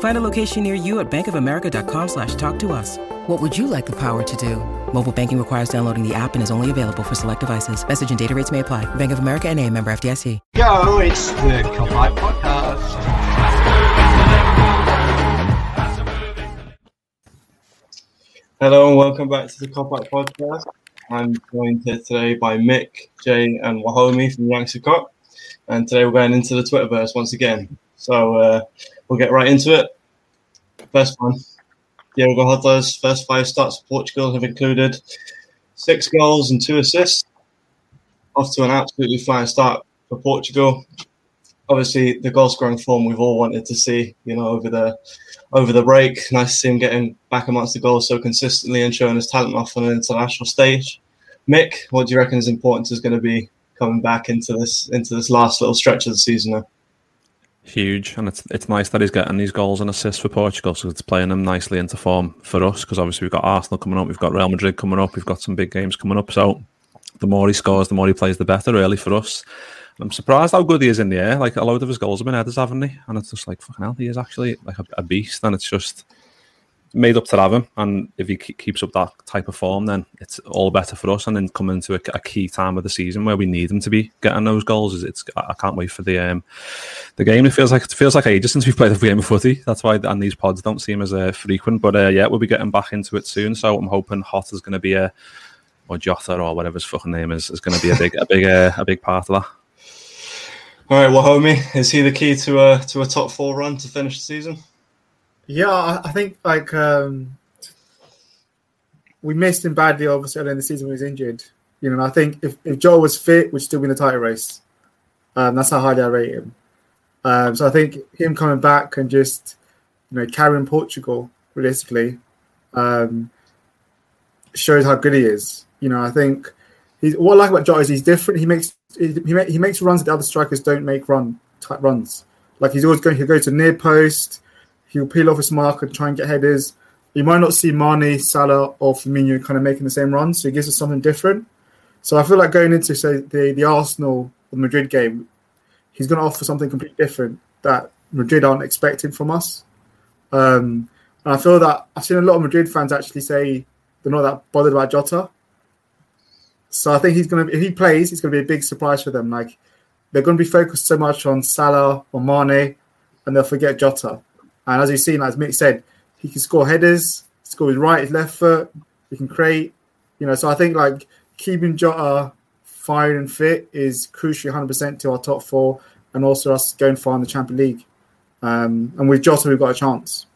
Find a location near you at bankofamerica.com slash talk to us. What would you like the power to do? Mobile banking requires downloading the app and is only available for select devices. Message and data rates may apply. Bank of America and a member FDIC. Go, it's the Kopite Podcast. Hello and welcome back to the Kopite Podcast. I'm joined here today by Mick, Jay, and Wahome from Youngster Cop. And today we're going into the Twitterverse once again. So uh, we'll get right into it. First one. Diogo Jota's first five starts for Portugal have included six goals and two assists. Off to an absolutely flying start for Portugal. Obviously, the goal scoring form we've all wanted to see, you know, over the over the break. Nice to see him getting back amongst the goals so consistently and showing his talent off on an international stage. Mick, what do you reckon his importance is going to be coming back into this into this last little stretch of the season now? Huge, and it's it's nice that he's getting these goals and assists for Portugal, so it's playing them nicely into form for us. Because obviously we've got Arsenal coming up, we've got Real Madrid coming up, we've got some big games coming up. So the more he scores, the more he plays, the better, really for us. And I'm surprised how good he is in the air. Like a load of his goals have been headers, haven't he? And it's just like fucking hell, he is actually like a, a beast, and it's just made up to have him. And if he keeps up that type of form, then it's all better for us. And then coming into a, a, key time of the season where we need him to be getting those goals, is it's I can't wait for the um, the game. It feels like it feels like ages since we've played a game of footy. That's why and these pods don't seem as uh, frequent. But uh, yeah, we'll be getting back into it soon. So I'm hoping Hot is going to be a or Jota or whatever his fucking name is is going to be a big a big uh, a big part of that. All right, Wahome, is he the key to a to a top four run to finish the season? Yeah, I think like um, we missed him badly, obviously, early in the season when he was injured. You know, I think if, if Joel was fit, we'd still win the title race. Um, that's how highly I rate him. Um, so I think him coming back and just you know carrying Portugal realistically um, shows how good he is. You know, I think he's what I like about Jota is he's different. He makes he, he makes runs that the other strikers don't make run type runs. Like he's always going to go to near post He'll peel off his mark and try and get headers. You might not see Mane, Salah, or Firmino kind of making the same run, so he gives us something different. So I feel like going into say the the Arsenal or Madrid game, he's going to offer something completely different that Madrid aren't expecting from us. Um, and I feel that I've seen a lot of Madrid fans actually say they're not that bothered about Jota. So I think he's going to, if he plays, it's going to be a big surprise for them. Like they're going to be focused so much on Salah or Mane, and they'll forget Jota. And as you've seen, as Mick said, he can score headers, score his right, his left foot, he can create. You know, so I think like keeping Jota fired and fit is crucial 100% to our top four and also us going far in the Champions League. Um, and with Jota, we've got a chance.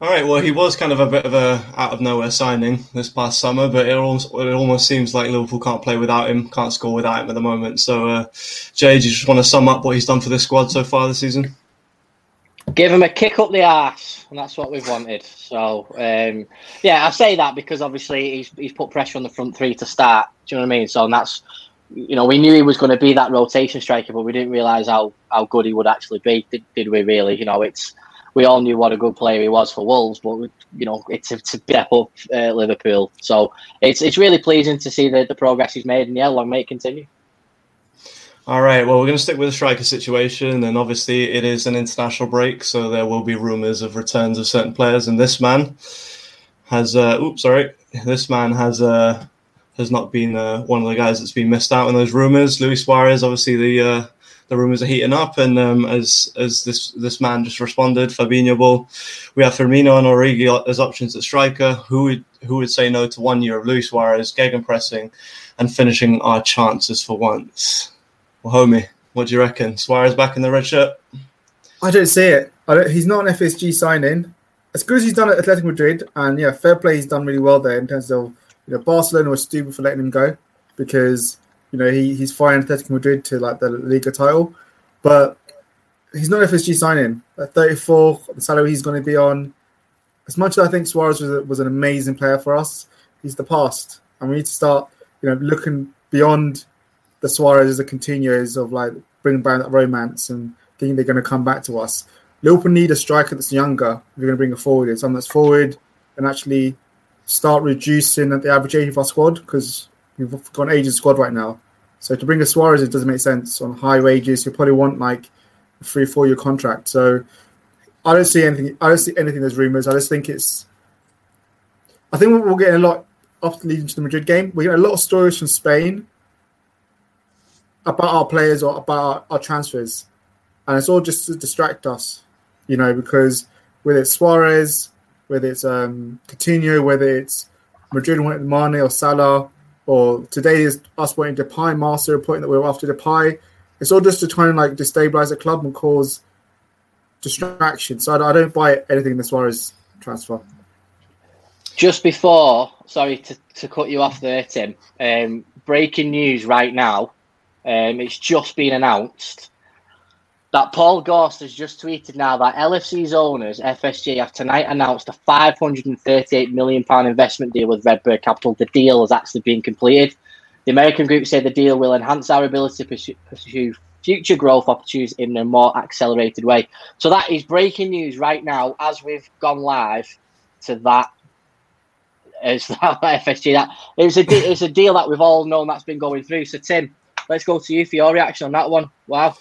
All right. Well, he was kind of a bit of a out of nowhere signing this past summer, but it almost it almost seems like Liverpool can't play without him, can't score without him at the moment. So, uh, Jay, do you just want to sum up what he's done for this squad so far this season? Give him a kick up the arse, and that's what we've wanted. So, um, yeah, I say that because obviously he's, he's put pressure on the front three to start. Do you know what I mean? So, and that's, you know, we knew he was going to be that rotation striker, but we didn't realise how, how good he would actually be, did, did we really? You know, it's, we all knew what a good player he was for Wolves, but you know it's to step up uh, Liverpool. So it's it's really pleasing to see the, the progress he's made, and yeah, long may it continue. All right. Well, we're going to stick with the striker situation, and obviously it is an international break, so there will be rumours of returns of certain players. And this man has, uh, oops, sorry, this man has uh, has not been uh, one of the guys that's been missed out on those rumours. Luis Suarez, obviously the uh, the rumours are heating up, and um, as as this this man just responded, Fabinho Bull, we have Firmino and Origi as options at striker. Who would who would say no to one year of Luis Suarez, gegenpressing, and finishing our chances for once? Well, homie, what do you reckon? Suarez back in the red shirt? I don't see it. Don't, he's not an FSG signing. As good as he's done at Atletico Madrid, and yeah, fair play, he's done really well there in terms of you know Barcelona was stupid for letting him go because you know he, he's firing Atletico Madrid to like the Liga title, but he's not FSG signing. At 34, the salary he's going to be on. As much as I think Suarez was, a, was an amazing player for us, he's the past, and we need to start you know looking beyond the Suarez, the Coutinho's of like bringing back that romance and thinking they're going to come back to us. Liverpool need a striker that's younger. If you're going to bring a forward, someone that's forward and actually start reducing the average age of our squad because we've got an aging squad right now. So to bring a Suarez, it doesn't make sense on high wages. You probably want like a three, four year contract. So I don't see anything. I don't see anything. There's rumors. I just think it's. I think we'll get a lot after leading to the Madrid game. We get a lot of stories from Spain about our players or about our transfers, and it's all just to distract us you know, because whether it's Suarez, whether it's um, Coutinho, whether it's Madrid wanting Mane or Salah, or today is us wanting Depay, Master reporting that we're after Depay. It's all just to try and like destabilize the club and cause distraction. So I, I don't buy anything in the Suarez transfer. Just before, sorry to, to cut you off there, Tim. Um, breaking news right now. Um, it's just been announced that Paul Gorst has just tweeted now that LFC's owners, FSG, have tonight announced a £538 million investment deal with Redbird Capital. The deal has actually been completed. The American group say the deal will enhance our ability to pursue, future growth opportunities in a more accelerated way. So that is breaking news right now as we've gone live to that. That FSG? That it's a it's a deal that we've all known that's been going through. So Tim, let's go to you for your reaction on that one. Wow.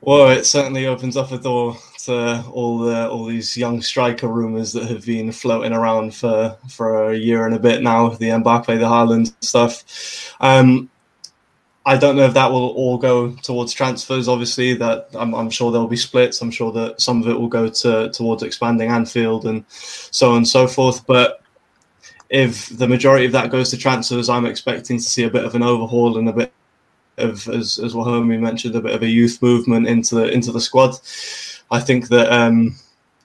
Well, it certainly opens up a door to all the all these young striker rumours that have been floating around for for a year and a bit now. The Mbappe, the Haaland stuff. Um, I don't know if that will all go towards transfers. Obviously, that I'm, I'm, sure there'll be splits. I'm sure that some of it will go to towards expanding Anfield and so on and so forth. But if the majority of that goes to transfers, I'm expecting to see a bit of an overhaul and a bit of as as Wahome mentioned, a bit of a youth movement into the into the squad. I think that um,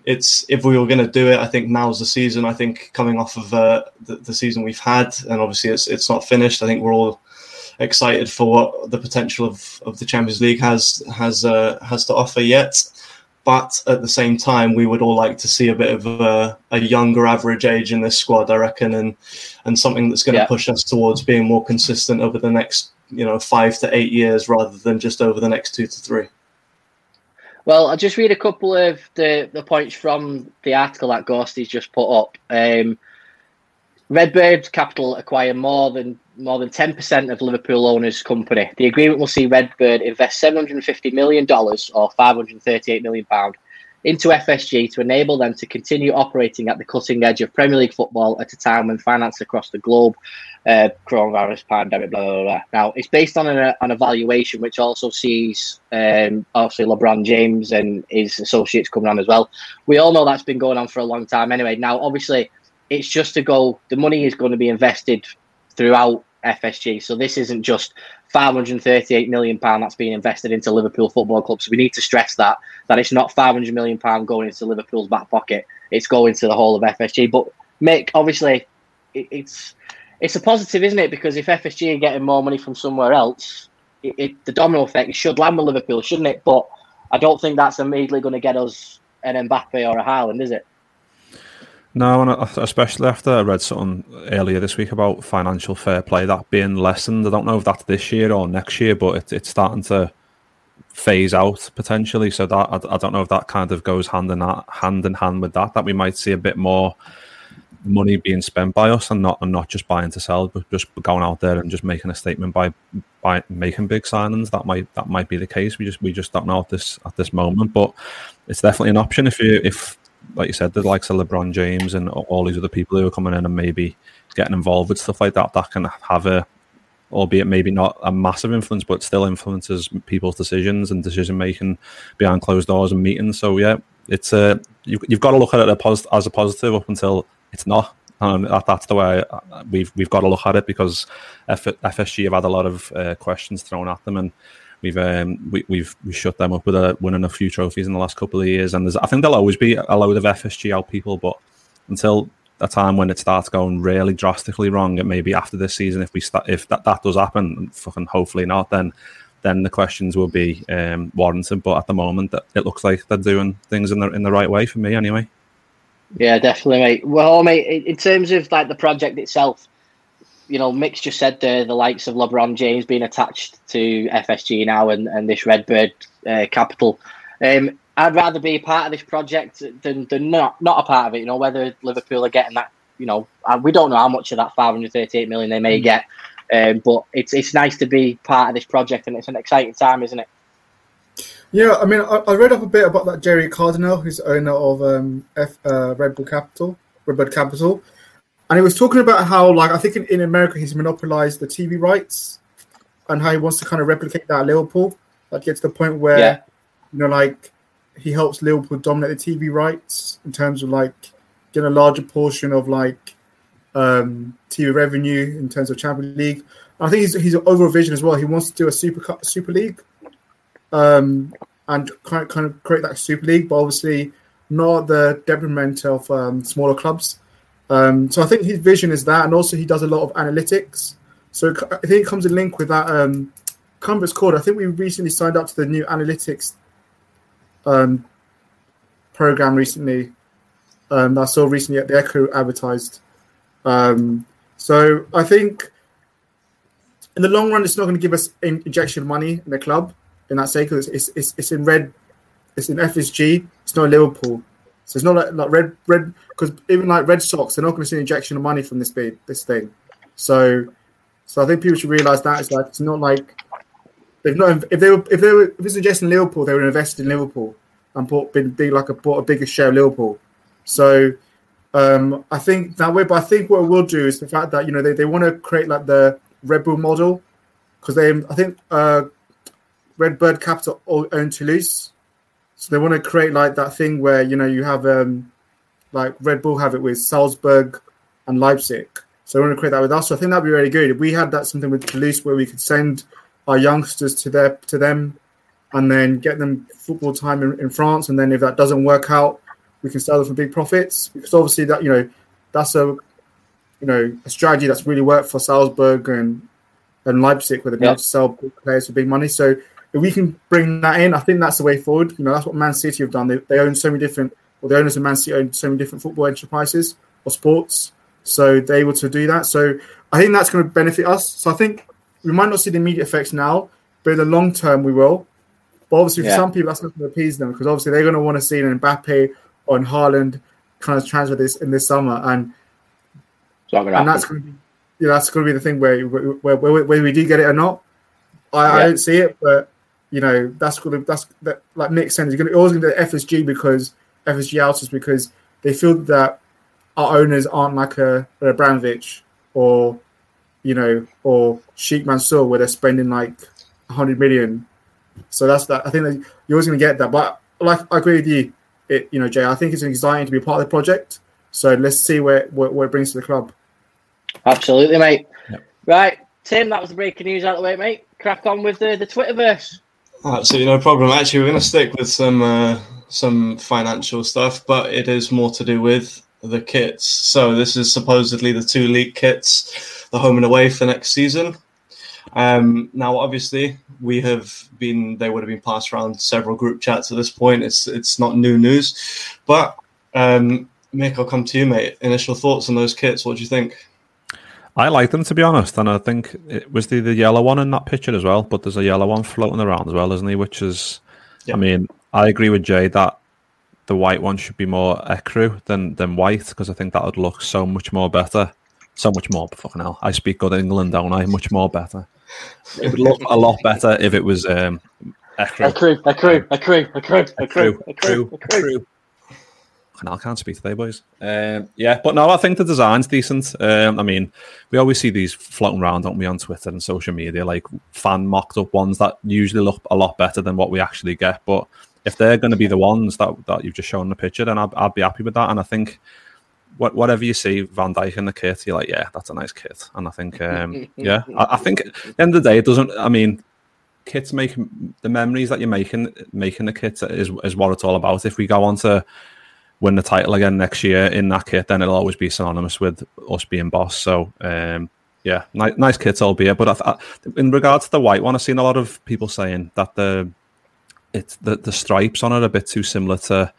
it's if we were going to do it, I think now's the season. I think coming off of uh, the, the season we've had, and obviously it's it's not finished. I think we're all excited for what the potential of, of the Champions League has has uh, has to offer yet. But at the same time, we would all like to see a bit of a, a younger average age in this squad, I reckon, and and something that's going to yeah. push us towards being more consistent over the next you know five to eight years rather than just over the next two to three. Well, I'll just read a couple of the, the points from the article that Ghosty's just put up. Um, Redbird Capital acquire more than more than ten percent of Liverpool owners' company. The agreement will see Redbird invest seven hundred and fifty million dollars or five hundred and thirty-eight million pound into FSG to enable them to continue operating at the cutting edge of Premier League football at a time when finance across the globe, uh, coronavirus pandemic, blah, blah, blah. Now, it's based on an, an evaluation which also sees um, obviously LeBron James and his associates coming on as well. We all know that's been going on for a long time anyway. Now, obviously, it's just to go, the money is going to be invested throughout FSG. So this isn't just 538 million pound that's being invested into Liverpool Football Club. So we need to stress that that it's not 500 million pound going into Liverpool's back pocket. It's going to the whole of FSG. But Mick, obviously, it, it's it's a positive, isn't it? Because if FSG are getting more money from somewhere else, it, it, the domino effect should land with Liverpool, shouldn't it? But I don't think that's immediately going to get us an Mbappe or a Haaland, is it? No, and especially after I read something earlier this week about financial fair play that being lessened. I don't know if that's this year or next year, but it, it's starting to phase out potentially. So that I, I, don't know if that kind of goes hand in hand in hand with that. That we might see a bit more money being spent by us and not and not just buying to sell, but just going out there and just making a statement by by making big signings. That might that might be the case. We just we just don't know at this at this moment, but it's definitely an option if you if like you said, the likes of LeBron James and all these other people who are coming in and maybe getting involved with stuff like that, that can have a, albeit maybe not a massive influence, but still influences people's decisions and decision making behind closed doors and meetings. So yeah, it's a you, have got to look at it as a positive up until it's not. and that, that's the way I, we've we've got to look at it because F, FSG have had a lot of uh, questions thrown at them, and we've um, we, we've we shut them up with a, winning a few trophies in the last couple of years. And there's, I think there'll always be a load of FSGL people, but until a time when it starts going really drastically wrong, it may be after this season. If we start, if that, that does happen, fucking hopefully not, then then the questions will be um, warranted. But at the moment, it looks like they're doing things in the in the right way for me, anyway. Yeah, definitely, mate. Well, mate, in terms of like the project itself, you know, Mick's just said the the likes of LeBron James being attached to FSG now and, and this Redbird uh, capital. Um, I'd rather be a part of this project than, than not not a part of it. You know, whether Liverpool are getting that, you know, we don't know how much of that 538 million they may mm. get, um, but it's it's nice to be part of this project and it's an exciting time, isn't it? Yeah, I mean, I, I read up a bit about that Gerry Cardinale, who's owner of um, F, uh, Red Bull Capital, Redbird Capital, and he was talking about how, like, I think in, in America he's monopolized the TV rights, and how he wants to kind of replicate that at Liverpool, like get to the point where, yeah. you know, like he helps Liverpool dominate the TV rights in terms of like getting a larger portion of like um, TV revenue in terms of Champions League. I think he's he's over vision as well. He wants to do a super super league, um, and kind of, kind of create that super league, but obviously not the detriment of um, smaller clubs. Um, so I think his vision is that, and also he does a lot of analytics. So I think it comes in link with that. Um, Cumber's called. I think we recently signed up to the new analytics um, program recently. Um, I saw recently at the Echo advertised. Um, so I think in the long run, it's not going to give us in- injection money in the club in that sake because it's, it's, it's in red, it's in FSG. It's not Liverpool, so it's not like, like red red because even like Red Sox, they're not going to see an injection of money from this bid, this thing. So, so I think people should realize that it's like it's not like they've not if they were if they were if it's suggesting Liverpool, they were invested in Liverpool and bought been big like a bought a bigger share of Liverpool. So um, I think that way, but I think what it will do is the fact that you know they, they want to create like the Red Bull model because they I think uh, Red Bird Capital own Toulouse, so they want to create like that thing where you know you have um, like Red Bull have it with Salzburg and Leipzig. So they want to create that with us. So I think that'd be really good if we had that something with Toulouse where we could send our youngsters to their to them and then get them football time in, in France. And then if that doesn't work out, we can sell them for big profits because obviously that you know that's a you know a strategy that's really worked for Salzburg and and Leipzig where they've been able to sell players for big money. So if we can bring that in, I think that's the way forward. You know that's what Man City have done. They, they own so many different, or the owners of Man City own so many different football enterprises or sports. So they're able to do that. So I think that's going to benefit us. So I think we might not see the immediate effects now, but in the long term we will. But obviously, yeah. for some people, that's not going to appease them because obviously they're going to want to see an Mbappe on Haaland kind of transfer this in this summer, and and that's going to be yeah, that's going to be the thing where where, where, where we do get it or not. I, yeah. I don't see it, but you know that's going to that's that like Nick said, it's going to always going to be FSG because FSG outers because they feel that our owners aren't like a, a Abramovich or you know or Sheikh Mansour where they're spending like 100 million so that's that. I think that you're always going to get that. But like I agree with you, it you know Jay. I think it's exciting to be part of the project. So let's see where where, where it brings to the club. Absolutely, mate. Yep. Right, Tim. That was the breaking news out of the way, mate. Crack on with the the Twitterverse. Absolutely no problem. Actually, we're going to stick with some uh, some financial stuff, but it is more to do with the kits. So this is supposedly the two league kits, the home and away for next season. Um, now, obviously, we have been they would have been passed around several group chats at this point. It's it's not new news, but um, Mick, I'll come to you, mate. Initial thoughts on those kits? What do you think? I like them to be honest, and I think it was the, the yellow one in that picture as well. But there's a yellow one floating around as well, isn't he? Which is, I mean, I agree with Jay that the white one should be more ecru than than white because I think that would look so much more better, so much more. Fucking hell, I speak good England, don't I? Much more better. It would look a lot better if it was um, a crew, a crew, a crew, a crew, a crew, a crew, a crew, a crew. I can't speak today, boys. Um, yeah, but no, I think the design's decent. Um, I mean, we always see these floating around, don't we, on Twitter and social media, like fan mocked up ones that usually look a lot better than what we actually get. But if they're going to be the ones that, that you've just shown in the picture, then I'd, I'd be happy with that. And I think what, whatever you see Van Dijk in the kit, you're like, yeah, that's a nice kit. And I think, um, yeah, I, I, think at the end of the day, it doesn't. I mean, kits make the memories that you're making making the kit is is what it's all about. If we go on to win the title again next year in that kit, then it'll always be synonymous with us being boss. So. Um, yeah, nice, nice kits, albeit. But I, I, in regards to the white one, I've seen a lot of people saying that the it's the, the stripes on it are a bit too similar to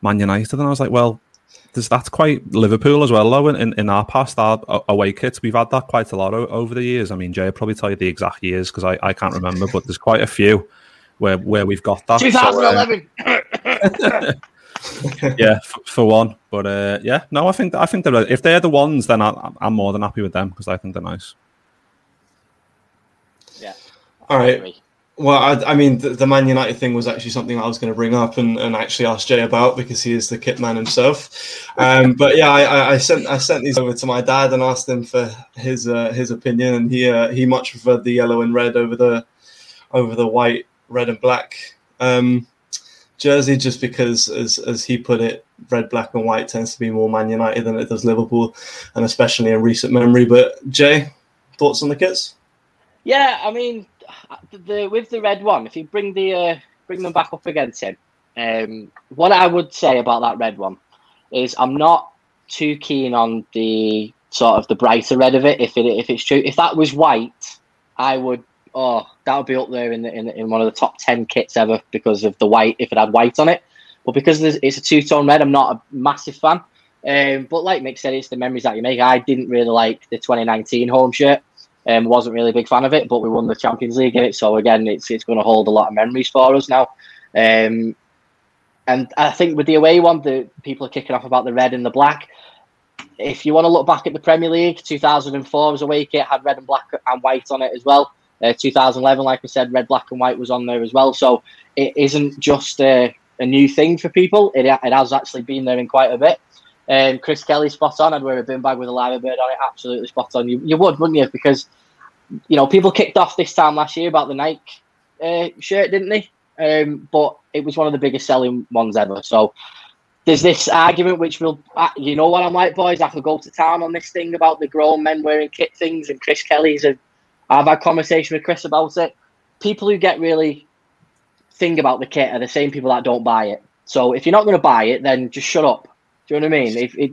Man United, and I was like, well, there's that's quite Liverpool as well, though. In, in our past, our away kits, we've had that quite a lot over the years. I mean, Jay will probably tell you the exact years because I, I can't remember, but there's quite a few where where we've got that. 2011. So, uh, yeah, for, for, one. But uh, yeah, no, I think I think they're if they're the ones, then I, am more than happy with them because I think they're nice. Yeah. All right. Well, I, I mean, the, the, Man United thing was actually something I was going to bring up and, and actually ask Jay about because he is the kit man himself. Um, but yeah, I, I, sent I sent these over to my dad and asked him for his uh, his opinion, and he uh, he much preferred the yellow and red over the over the white, red and black um, jersey, just because, as as he put it, red, black, and white tends to be more Man United than it does Liverpool, and especially in recent memory. But Jay, thoughts on the kits? Yeah, I mean, the, with the red one, if you bring the uh, bring them back up against him, um, what I would say about that red one is I'm not too keen on the sort of the brighter red of it. If it if it's true, if that was white, I would oh that would be up there in the, in, in one of the top ten kits ever because of the white. If it had white on it, but because it's a two tone red, I'm not a massive fan. Um, but like Mick said, it's the memories that you make. I didn't really like the 2019 home shirt. Um, wasn't really a big fan of it, but we won the Champions League in it, so again, it's it's going to hold a lot of memories for us now. Um, and I think with the away one, the people are kicking off about the red and the black. If you want to look back at the Premier League, 2004 was away kit, had red and black and white on it as well. Uh, 2011, like I said, red, black, and white was on there as well. So it isn't just a, a new thing for people. It, it has actually been there in quite a bit. Um, Chris Kelly spot on. I'd wear a bin bag with a live bird on it. Absolutely spot on. You, you would, wouldn't you? Because you know people kicked off this time last year about the Nike uh, shirt, didn't they? Um, but it was one of the biggest selling ones ever. So there's this argument which will, uh, you know what I'm like, boys. I could go to town on this thing about the grown men wearing kit things, and Chris Kelly's. A, I've had conversation with Chris about it. People who get really think about the kit are the same people that don't buy it. So if you're not going to buy it, then just shut up do you know what I mean? If it,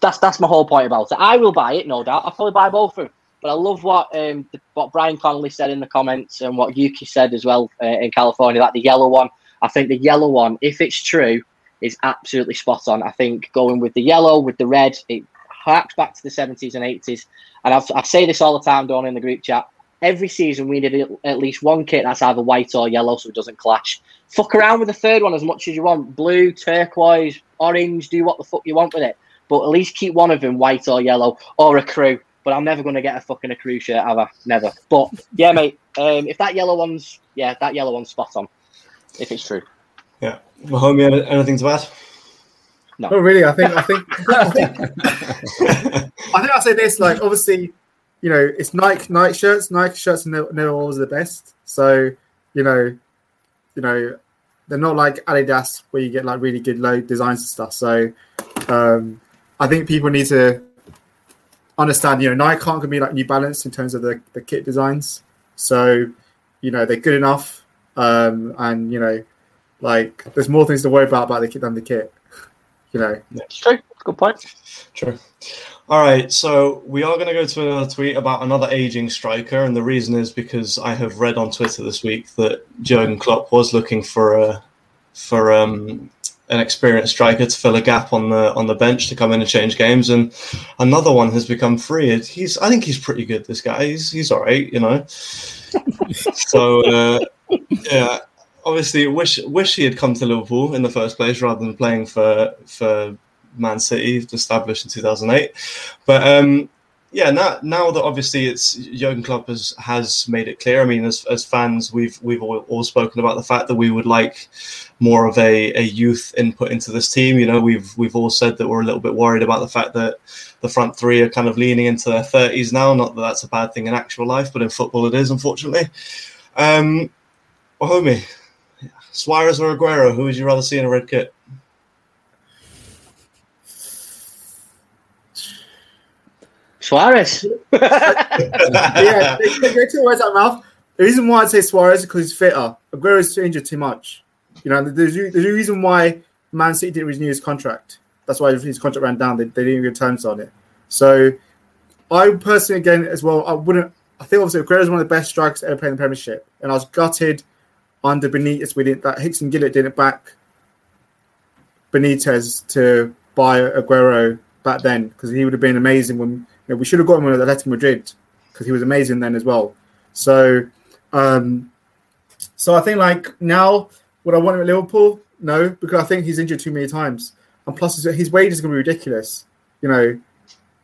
that's that's my whole point about it. I will buy it, no doubt. I'll probably buy both of them. But I love what um, what Brian Connolly said in the comments and what Yuki said as well uh, in California. That the yellow one, I think the yellow one, if it's true, is absolutely spot on. I think going with the yellow with the red, it harks back to the seventies and eighties. And I've, I say this all the time, Don, in the group chat. Every season we need at least one kit that's either white or yellow, so it doesn't clash. Fuck around with the third one as much as you want. Blue, turquoise, orange, do what the fuck you want with it. But at least keep one of them white or yellow or ecru. But I'm never going to get a fucking ecru shirt ever. Never. But yeah, mate, um, if that yellow one's, yeah, that yellow one's spot on. If it's true. Yeah. Wahome, anything to add? No. Not really. I think, I think, I think, I think I'll say this like, obviously, you know, it's Nike Nike shirts. Nike shirts are never, never always the best. So, you know, you know, they're not like Adidas where you get like really good low designs and stuff. So um, I think people need to understand, you know, Nike can't be like New Balance in terms of the, the kit designs. So, you know, they're good enough. Um, and, you know, like there's more things to worry about about the kit than the kit. You know. That's true. Good point. True. All right, so we are going to go to another tweet about another aging striker, and the reason is because I have read on Twitter this week that Jurgen Klopp was looking for a for um, an experienced striker to fill a gap on the on the bench to come in and change games, and another one has become free. He's I think he's pretty good. This guy, he's he's all right, you know. so uh, yeah, obviously wish wish he had come to Liverpool in the first place rather than playing for for Man City established in 2008. But um, yeah, now now that obviously it's Jurgen Klopp has, has made it clear. I mean, as, as fans, we've we've all, all spoken about the fact that we would like more of a, a youth input into this team. You know, we've we've all said that we're a little bit worried about the fact that the front three are kind of leaning into their thirties now. Not that that's a bad thing in actual life, but in football it is, unfortunately. Um, Wahome, Suarez or Aguero, who would you rather see in a red kit? Suarez. yeah, they, they get two words out of mouth. The reason why I'd say Suarez is because he's fitter. Aguero's injured too much. You know, there's, there's a reason why Man City didn't renew his contract. That's why his contract ran down. They, they didn't get terms on it. So I personally, again, as well, I wouldn't. I think obviously Aguero is one of the best strikers ever played in the Premiership, and I was gutted under Benitez we didn't that Hicks and Gillett didn't back Benitez to buy Aguero back then because he would have been amazing when you know, we should have got him with Atletico Madrid because he was amazing then as well. So, um, so I think like now, would I want him at Liverpool? No, because I think he's injured too many times, and plus his, his wage is going to be ridiculous, you know.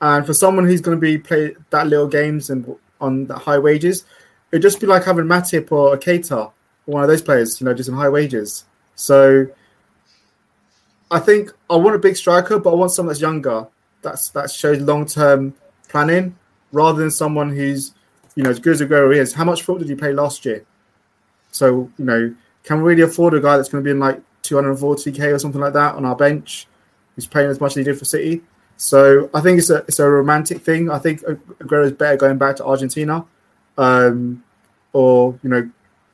And for someone who's going to be play that little games and on the high wages, it'd just be like having Matip or a Keita, one of those players, you know, just on high wages. So I think I want a big striker, but I want someone that's younger. That's that shows long term planning rather than someone who's, you know, as good as Aguero is. How much football did he play last year? So you know, can we really afford a guy that's going to be in like 240k or something like that on our bench, who's playing as much as he did for City? So I think it's a it's a romantic thing. I think Aguero is better going back to Argentina, um, or you know,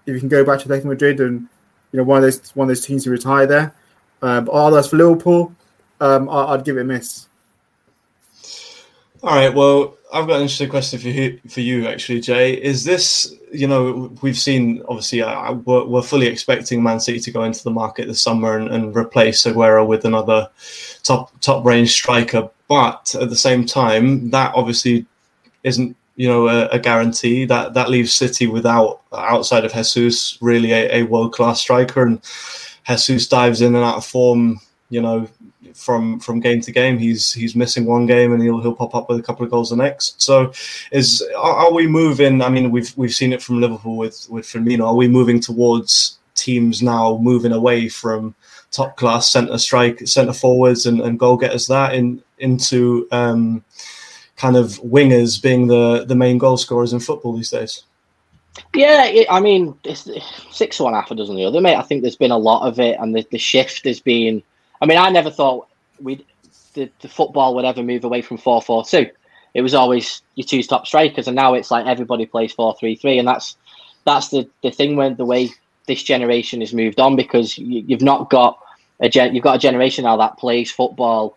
if you can go back to Atletico Madrid and you know one of those one of those teams who retire there. Um, but others for Liverpool, um, I, would give it a miss. All right. Well, I've got an interesting question for you, for you actually, Jay. Is this, you know, we've seen obviously uh, we're, we're, fully expecting Man City to go into the market this summer and, and replace Aguero with another top top range striker, but at the same time, that obviously isn't you know a, a, guarantee that that leaves City without outside of Jesus really a, a world class striker and Jesus dives in and out of form you know from from game to game. He's he's missing one game and he'll he'll pop up with a couple of goals the next. So is are, are we moving? I mean, we've we've seen it from Liverpool with with Firmino. Are we moving towards teams now moving away from top class centre strike centre forwards and, and goal getters that in into um, kind of wingers being the the main goal scorers in football these days? Yeah, I mean, it's six one half a dozen the other, mate. I think there's been a lot of it, and the, the shift has been I mean, I never thought we the, the football would ever move away from four four two. It was always your two top strikers, and now it's like everybody plays four three three, and that's that's the, the thing when the way this generation has moved on because you, you've not got a gen, you've got a generation now that plays football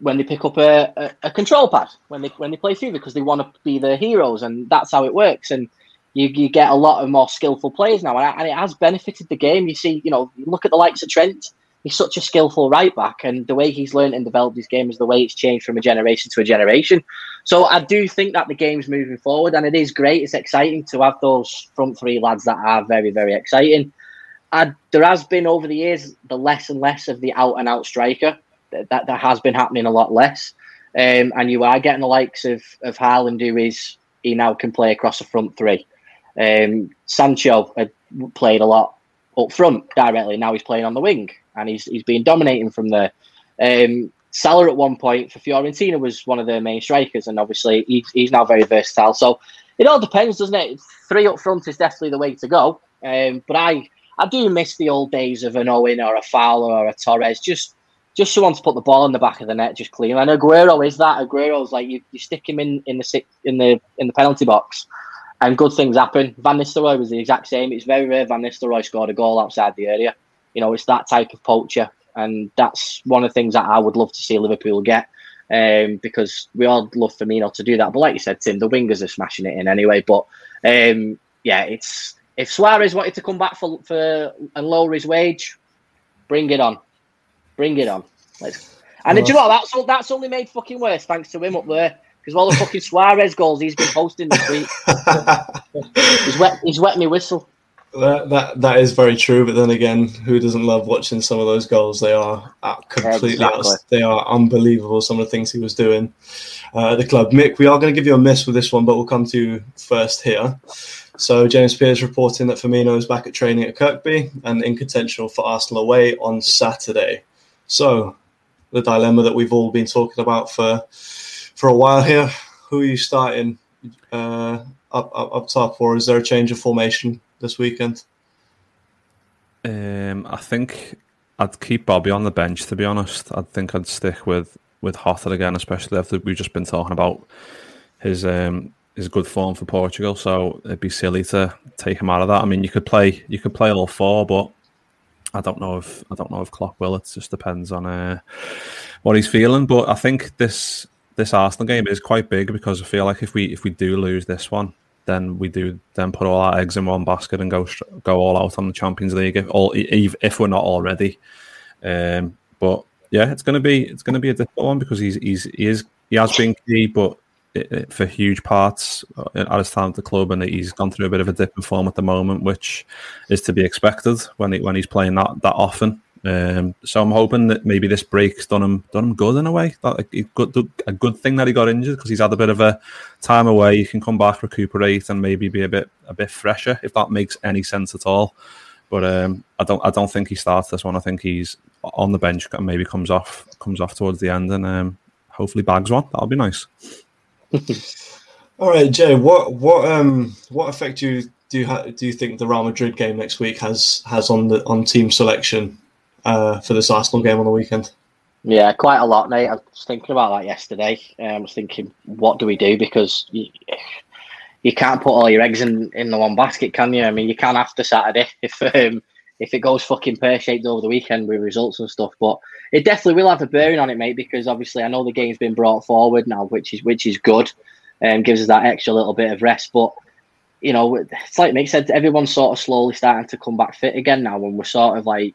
when they pick up a, a, a, control pad when they when they play through because they want to be the heroes and that's how it works and you, you get a lot of more skillful players now and, and it has benefited the game you see you know look at the likes of Trent he's such a skillful right back, and the way he's learned and developed his game is the way it's changed from a generation to a generation. So I do think that the game's moving forward, and it is great. It's exciting to have those front three lads that are very, very exciting. And there has been over the years the less and less of the out and out striker. That, that, has been happening a lot less. Um, and you are getting the likes of of Haaland, who is he now can play across the front three. Um, Sancho had played a lot up front directly. Now he's playing on the wing and he's he's been dominating from there. Um, Salah at one point for Fiorentina was one of their main strikers, and obviously he's, he's now very versatile. So it all depends, doesn't it? Three up front is definitely the way to go. Um, but I I do miss the old days of an Owen or a Fowler or a Torres, just just someone to put the ball in the back of the net, just clean. And Aguero is that. Aguero's like you, you stick him in in the in the in the penalty box, and good things happen. Van Nistelrooy was the exact same. It's very rare Van Nistelrooy scored a goal outside the area. You know, it's that type of poacher, and that's one of the things that I would love to see Liverpool get. Um, because we all love Firmino to do that. But like you said, Tim, the wingers are smashing it in anyway. But um, yeah, it's if Suarez wanted to come back for for and lower his wage, bring it on, bring it on. Let's. And well, you know what? That's that's only made fucking worse thanks to him up there because all the fucking Suarez goals he's been posting this week. he's wet. He's wet me whistle. That, that that is very true, but then again, who doesn't love watching some of those goals? They are completely exactly. they are unbelievable. Some of the things he was doing uh, at the club. Mick, we are going to give you a miss with this one, but we'll come to you first here. So James Pearce reporting that Firmino is back at training at Kirkby and in contention for Arsenal away on Saturday. So the dilemma that we've all been talking about for for a while here. Who are you starting uh, up, up up top, or is there a change of formation? this weekend? Um, I think I'd keep Bobby on the bench. To be honest, I think I'd stick with with Jota again, especially after we've just been talking about his um, his good form for Portugal. So it'd be silly to take him out of that. I mean, you could play you could play all four, but I don't know if I don't know if Klopp will. It just depends on uh, what he's feeling. But I think this this Arsenal game is quite big because I feel like if we if we do lose this one, then we do then put all our eggs in one basket and go go all out on the Champions League if all if we're not already. Um, but yeah, it's gonna be it's gonna be a difficult one because he's he's he is he has been key, but for huge parts uh, at his time at the club, and he's gone through a bit of a dip in form at the moment, which is to be expected when he, when he's playing that that often. Um, so I'm hoping that maybe this break's done him done him good in a way. That a good a good thing that he got injured because he's had a bit of a time away. He can come back, recuperate, and maybe be a bit a bit fresher if that makes any sense at all. But um, I don't I don't think he starts this one. I think he's on the bench and maybe comes off comes off towards the end and um, hopefully bags one. That'll be nice. All right, Jay. What what um what effect do you do you, ha- do you think the Real Madrid game next week has has on the on team selection uh, for this Arsenal game on the weekend? Yeah, quite a lot, mate. I was thinking about that yesterday. Um, I was thinking, what do we do? Because you, you can't put all your eggs in, in the one basket, can you? I mean, you can after Saturday if um, if it goes fucking pear shaped over the weekend with results and stuff. But it definitely will have a bearing on it, mate, because obviously I know the game's been brought forward now, which is which is good, and um, gives us that extra little bit of rest. But you know, it's like Mick said, everyone's sort of slowly starting to come back fit again now, and we're sort of like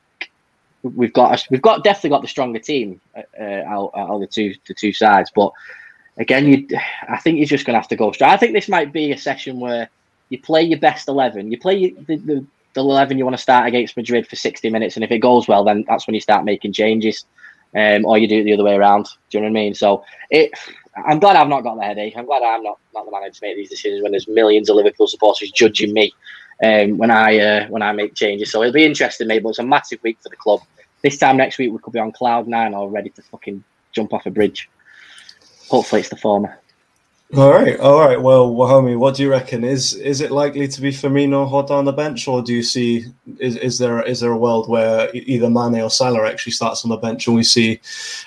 we've got we've got definitely got the stronger team uh, out, out of the two the two sides, but again, you I think you're just going to have to go straight. I think this might be a session where you play your best eleven, you play the, the, the 11 you want to start against Madrid for 60 minutes. And if it goes well, then that's when you start making changes. Um, or you do it the other way around. Do you know what I mean? So it, I'm glad I've not got the headache. I'm glad I'm not, not the manager to make these decisions when there's millions of Liverpool supporters judging me um, when I uh, when I make changes. So it'll be interesting, mate. But it's a massive week for the club. This time next week we could be on cloud nine or ready to fucking jump off a bridge. Hopefully it's the former. All right, all right. Well, Wahome, what do you reckon? Is is it likely to be Firmino hot on the bench, or do you see is, is there is there a world where either Mane or Salah actually starts on the bench, and we see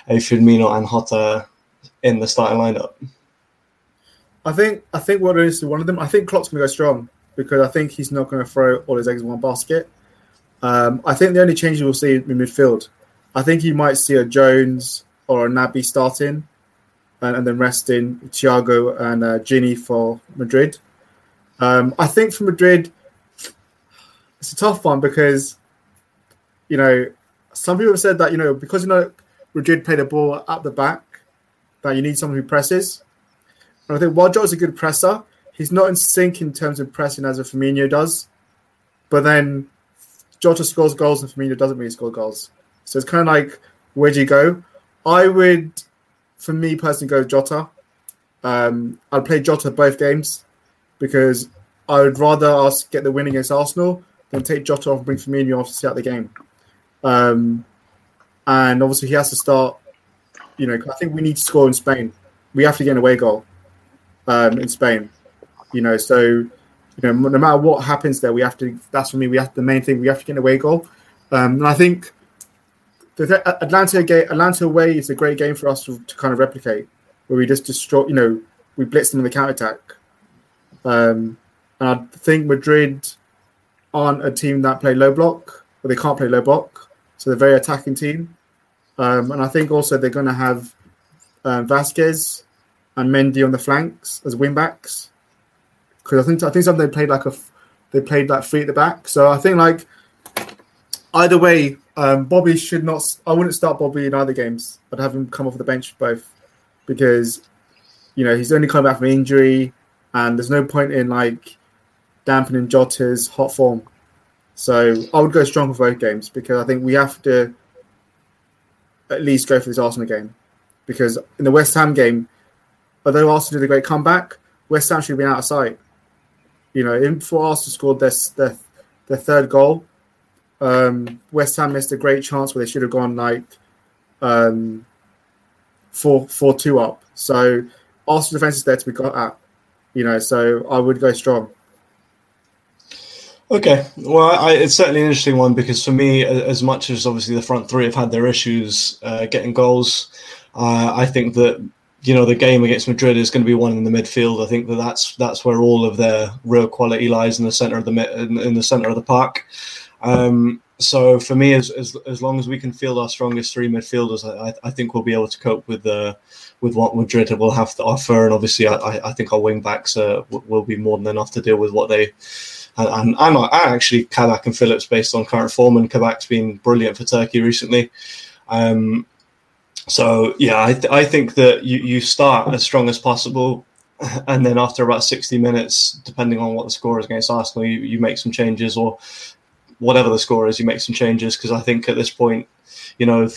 a Firmino and Jota in the starting lineup? I think I think what is one of them. I think Klopp's going to go strong because I think he's not going to throw all his eggs in one basket. Um, I think the only changes we'll see in midfield, I think you might see a Jones or a Naby starting and, and then resting Thiago and uh, Gini for Madrid. Um, I think for Madrid, it's a tough one because, you know, some people have said that, you know, because, you know, Madrid play the ball at the back, that you need someone who presses. And I think while Joe's a good presser, he's not in sync in terms of pressing as a Firmino does. But then Jota scores goals and Firmino doesn't really score goals. So it's kind of like, where do you go? I would for me personally, go Jota. Um, I'd play Jota both games because I would rather us get the win against Arsenal than take Jota off and bring Firmino off to see out the game. Um, and obviously, he has to start. You know, I think we need to score in Spain. We have to get an away goal um, in Spain. You know, so you know, no matter what happens there, we have to. That's for me. We have the main thing. We have to get an away goal. Um, and I think the Atalanta game, Atalanta away is a great game for us to, to, kind of replicate, where we just destroy, you know, we blitz them in the counter attack. Um, and I think Madrid aren't a team that play low block, but they can't play low block, so they're a very attacking team. Um, and I think also they're going to have um, Vasquez and Mendy on the flanks as wing backs, because I think I think something they played like a they played like three at the back. So I think like either way, um, Bobby should not. I wouldn't start Bobby in either games. I'd have him come off the bench both because you know he's only come back from injury, and there's no point in like dampening Jota's hot form. So I would go strong for both games because I think we have to at least go for this Arsenal game because in the West Ham game, although Arsenal did a great comeback, West Ham should have been out of sight. You know, even before Arsenal scored their their, their third goal, um, West Ham missed a great chance where they should have gone like um, four four two up. So Arsenal defense is there to be got at, you know. So I would go strong. Okay, well, I, it's certainly an interesting one because for me, as much as obviously the front three have had their issues uh, getting goals, Uh, I think that you know the game against Madrid is going to be one in the midfield. I think that that's that's where all of their real quality lies in the center of the in, in the center of the park. Um, so for me, as, as as long as we can field our strongest three midfielders, I, I think we'll be able to cope with. Uh, with what Madrid will have to offer, and obviously, I, I think our wing backs uh, will be more than enough to deal with what they. And, I'm, I actually Kabak and Phillips based on current form, and Kabak's been brilliant for Turkey recently. Um, so yeah, I, th- I think that you, you start as strong as possible, and then after about sixty minutes, depending on what the score is against Arsenal, you, you make some changes, or whatever the score is, you make some changes because I think at this point, you know,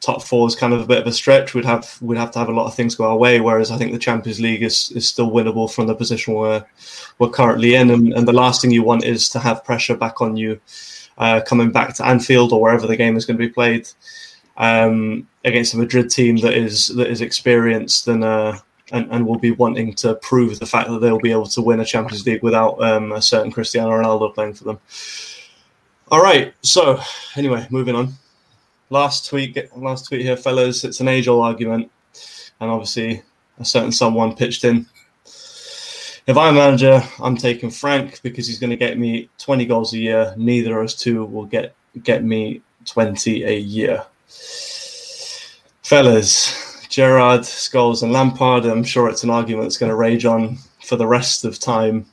top four is kind of a bit of a stretch. We'd have we'd have to have a lot of things go our way. Whereas I think the Champions League is, is still winnable from the position we're we're currently in. And, and the last thing you want is to have pressure back on you uh, coming back to Anfield or wherever the game is going to be played um, against a Madrid team that is that is experienced and. Uh, and, and will be wanting to prove the fact that they'll be able to win a Champions League without um, a certain Cristiano Ronaldo playing for them. All right. So, anyway, moving on last tweet, last tweet here, fellas. It's an age-old argument, and obviously a certain someone pitched in. If I'm manager, I'm taking Frank because he's going to get me 20 goals a year. Neither of us two will get get me 20 a year. Fellas, Gerrard, Scholes, and Lampard. I'm sure it's an argument that's going to rage on for the rest of time.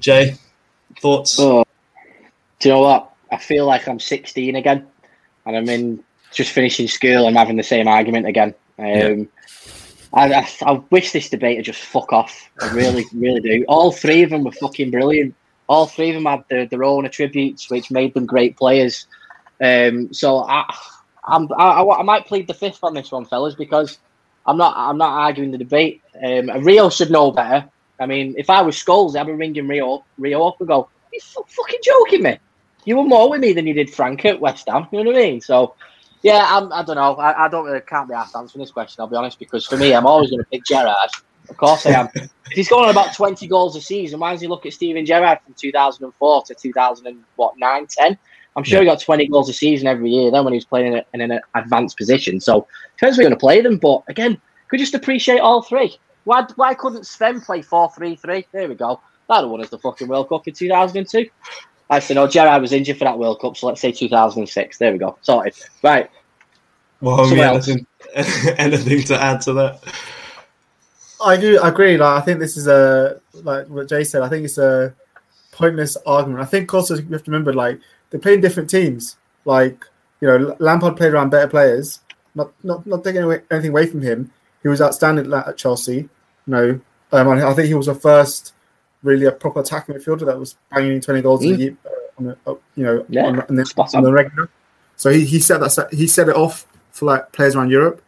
Jay, thoughts? Oh, do you know what? I feel like I'm 16 again and I'm in just finishing school and having the same argument again. Um, yeah. I, I, I, wish this debate would just fuck off. I really, really do. All three of them were fucking brilliant. All three of them had their, their own attributes, which made them great players. Um, so I, I'm, I, I, might plead the fifth on this one, fellas, because I'm not, I'm not arguing the debate. Um, Rio should know better. I mean, if I was Scholes, I'd be ringing Rio, Rio up and go, "You fucking joking me? You were more with me than you did Frank at West Ham. You know what I mean? So, yeah, I'm, I do not know. I, I, don't really can't be asked answering this question. I'll be honest because for me, I'm always going to pick Gerrard. Of course, I am. if he's going on about 20 goals a season, why does he look at Steven Gerrard from 2004 to 2009, 10? I'm sure yeah. he got 20 goals a season every year. Then when he was playing in, a, in an advanced position, so depends where you're going to play them. But again, could just appreciate all three. Why why couldn't Sven play 4-3-3? There we go. That won us the fucking World Cup in 2002. Actually, no, Gerrard was injured for that World Cup, so let's say 2006. There we go. Sorted. Right. Well, anything, anything to add to that? I do agree. Like, I think this is a like what Jay said. I think it's a pointless argument. I think also you have to remember, like they're playing different teams. Like you know, Lampard played around better players. Not not not taking away, anything away from him. He was outstanding at Chelsea. You know, um, I think he was the first really a proper attacking midfielder that was banging in 20 goals mm. a year, uh, on a, uh, you know, yeah, on, on, the, on the regular. So he, he set that he set it off for like players around Europe.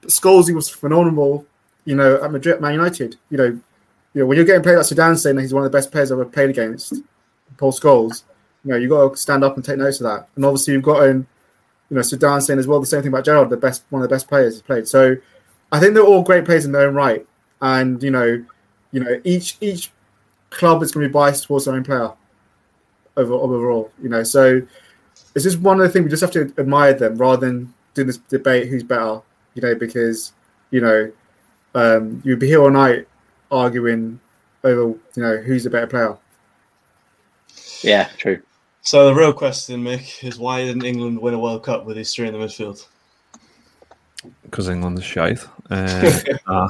But Scholes, was phenomenal, you know, at Madrid, Man United. You know, you know when you're getting played like Zidane saying that he's one of the best players I've ever played against, Paul Scholes, you know, you got to stand up and take notice of that. And obviously you've got in, you know, Zidane saying as well the same thing about Gerrard, the best one of the best players he's played. So I think they're all great players in their own right. And you know, you know, each each club is going to be biased towards their own player over overall. You know, so it's just one of the things we just have to admire them rather than doing this debate who's better. You know, because you know um, you'd be here all night arguing over you know who's the better player. Yeah, true. So the real question, Mick, is why didn't England win a World Cup with these three in the midfield? Because England is shite. Uh, uh,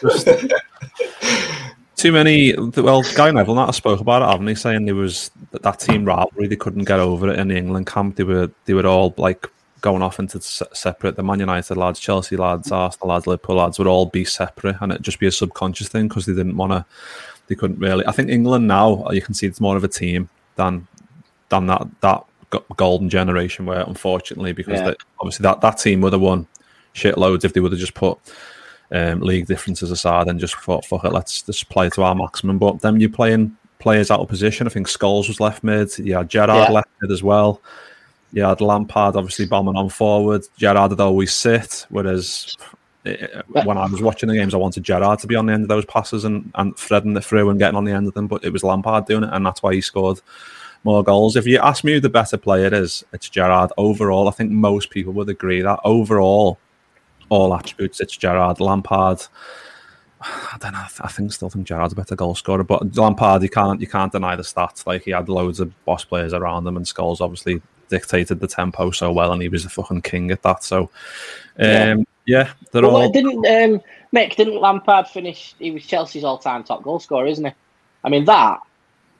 just, too many. Well, Gary Neville not spoke about it, haven't he? Saying there was that, that team rivalry, they couldn't get over it in the England camp. They were they were all like going off into separate. The Man United lads, Chelsea lads, Arsenal lads, Liverpool lads would all be separate, and it'd just be a subconscious thing because they didn't want to. They couldn't really. I think England now you can see it's more of a team than than that that golden generation where unfortunately because yeah. obviously that that team would have won shitloads if they would have just put um, league differences aside and just thought, fuck it, let's just play to our maximum. But then you're playing players out of position. I think Scholes was left mid. You had Gerrard yeah. left mid as well. You had Lampard obviously bombing on forward. Gerrard would always sit, whereas eh, when I was watching the games, I wanted Gerrard to be on the end of those passes and, and threading it through and getting on the end of them. But it was Lampard doing it, and that's why he scored more goals. If you ask me who the better player is, it's Gerrard. Overall, I think most people would agree that overall, all attributes. It's Gerrard, Lampard. I don't know. I think still think Gerrard's a better goal scorer, but Lampard, you can't you can't deny the stats. Like he had loads of boss players around him, and Scholes obviously dictated the tempo so well, and he was a fucking king at that. So, um, yeah, yeah they're well, all. Didn't um, Mick? Didn't Lampard finish? He was Chelsea's all-time top goal scorer, isn't he? I mean that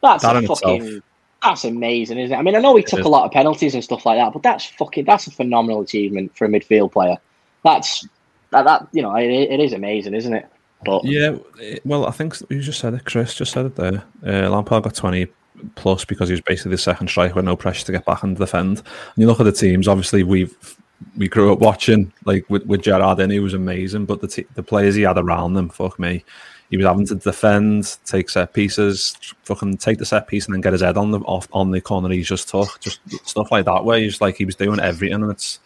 that's That a fucking itself. that's amazing, isn't it? I mean, I know he It took is. a lot of penalties and stuff like that, but that's fucking that's a phenomenal achievement for a midfield player. That's that, that you know it, it is amazing, isn't it? But Yeah, well, I think you just said it. Chris just said it there. Uh, Lampard got twenty plus because he was basically the second striker with no pressure to get back and defend. And you look at the teams. Obviously, we've we grew up watching like with, with Gerrard in. He was amazing, but the te- the players he had around them, fuck me, he was having to defend, take set pieces, fucking take the set piece, and then get his head on the off on the corner he's just took, just stuff like that. Where he's like he was doing everything, and it's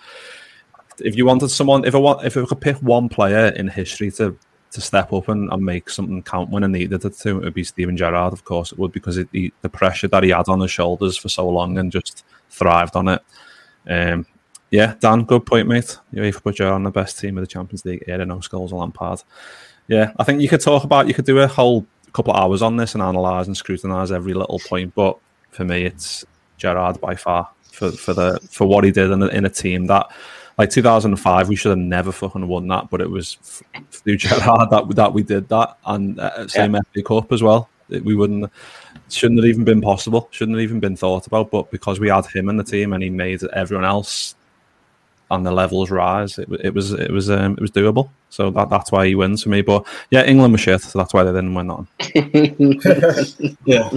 if you wanted someone, if I want, if I could pick one player in history to to step up and, and make something count when I needed it to, it would be Steven Gerrard, of course it would, because it, the, the pressure that he had on his shoulders for so long and just thrived on it. Um, yeah, Dan, good point, mate. UEFA put Gerrard on the best team of the Champions League era, no Scholes or Lampard. Yeah, I think you could talk about, you could do a whole couple of hours on this and analyse and scrutinise every little point, but for me, it's Gerrard by far for, for the for what he did in in a team that like 2005 we should have never fucking won that but it was through Gerrard that that we did that and uh, same FA Cup as well It- we wouldn't shouldn't have even been possible shouldn't have even been thought about but because we had him in the team and he made everyone else on the levels rise it, wa- it was it was um, it was doable so that, that's why he wins for me but yeah England was shit so that's why they didn't win on Yeah.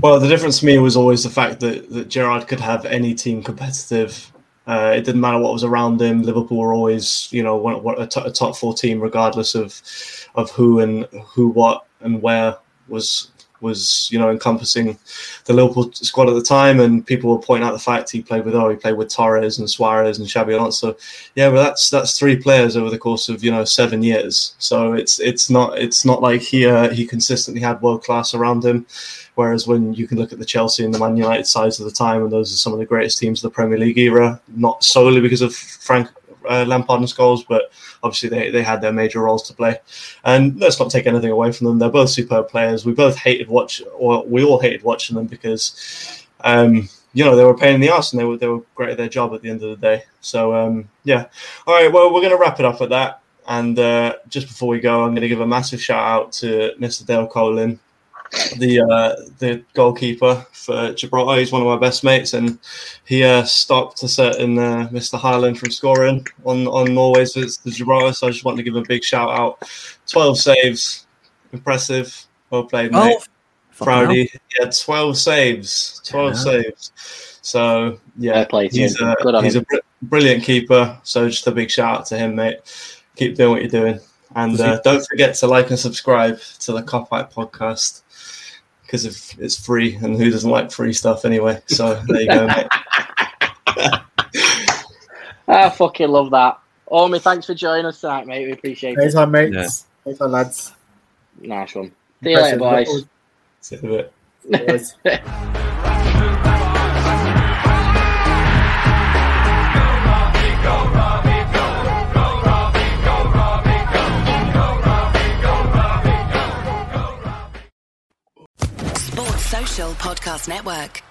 Well, the difference to me was always the fact that, that Gerrard could have any team competitive. Uh, it didn't matter what was around him. Liverpool were always, you know, one, one, a, a top four team, regardless of of who and who, what, and where was was you know encompassing the Liverpool squad at the time. And people were pointing out the fact he played with oh he played with Torres and Suarez and Xabi Alonso. Yeah, but that's that's three players over the course of you know seven years. So it's it's not it's not like he uh, he consistently had world class around him. Whereas when you can look at the Chelsea and the Man United sides of the time, and those are some of the greatest teams of the Premier League era, not solely because of Frank uh, Lampard and but obviously they, they had their major roles to play. And let's not take anything away from them. They're both superb players. We both hated watch, or we all hated watching them because, um, you know, they were in the ass and they were they were great at their job at the end of the day. So um, yeah, all right. Well, we're going to wrap it up at that. And uh, just before we go, I'm going to give a massive shout out to Mr. Dayle Coleing, the uh, the goalkeeper for Gibraltar. He's one of my best mates, and he uh, stopped a certain uh, Mr. Haaland from scoring on on Norway's visits to Gibraltar. So I just want to give a big shout out. Twelve saves, impressive. Well played, mate. Proudy, yeah, twelve saves, twelve saves. So yeah, Fair play he's a, Good he's him. a br- brilliant keeper. So just a big shout out to him, mate. Keep doing what you're doing, and uh, don't forget to like and subscribe to the Kopite podcast because if it's free, and who doesn't like free stuff anyway? So there you go, mate. I fucking love that. Omi, thanks for joining us tonight, mate. We appreciate it. Anytime, mates. Yeah. Anytime, lads. Nice one. See you later, boys. See you in a bit. Podcast Network.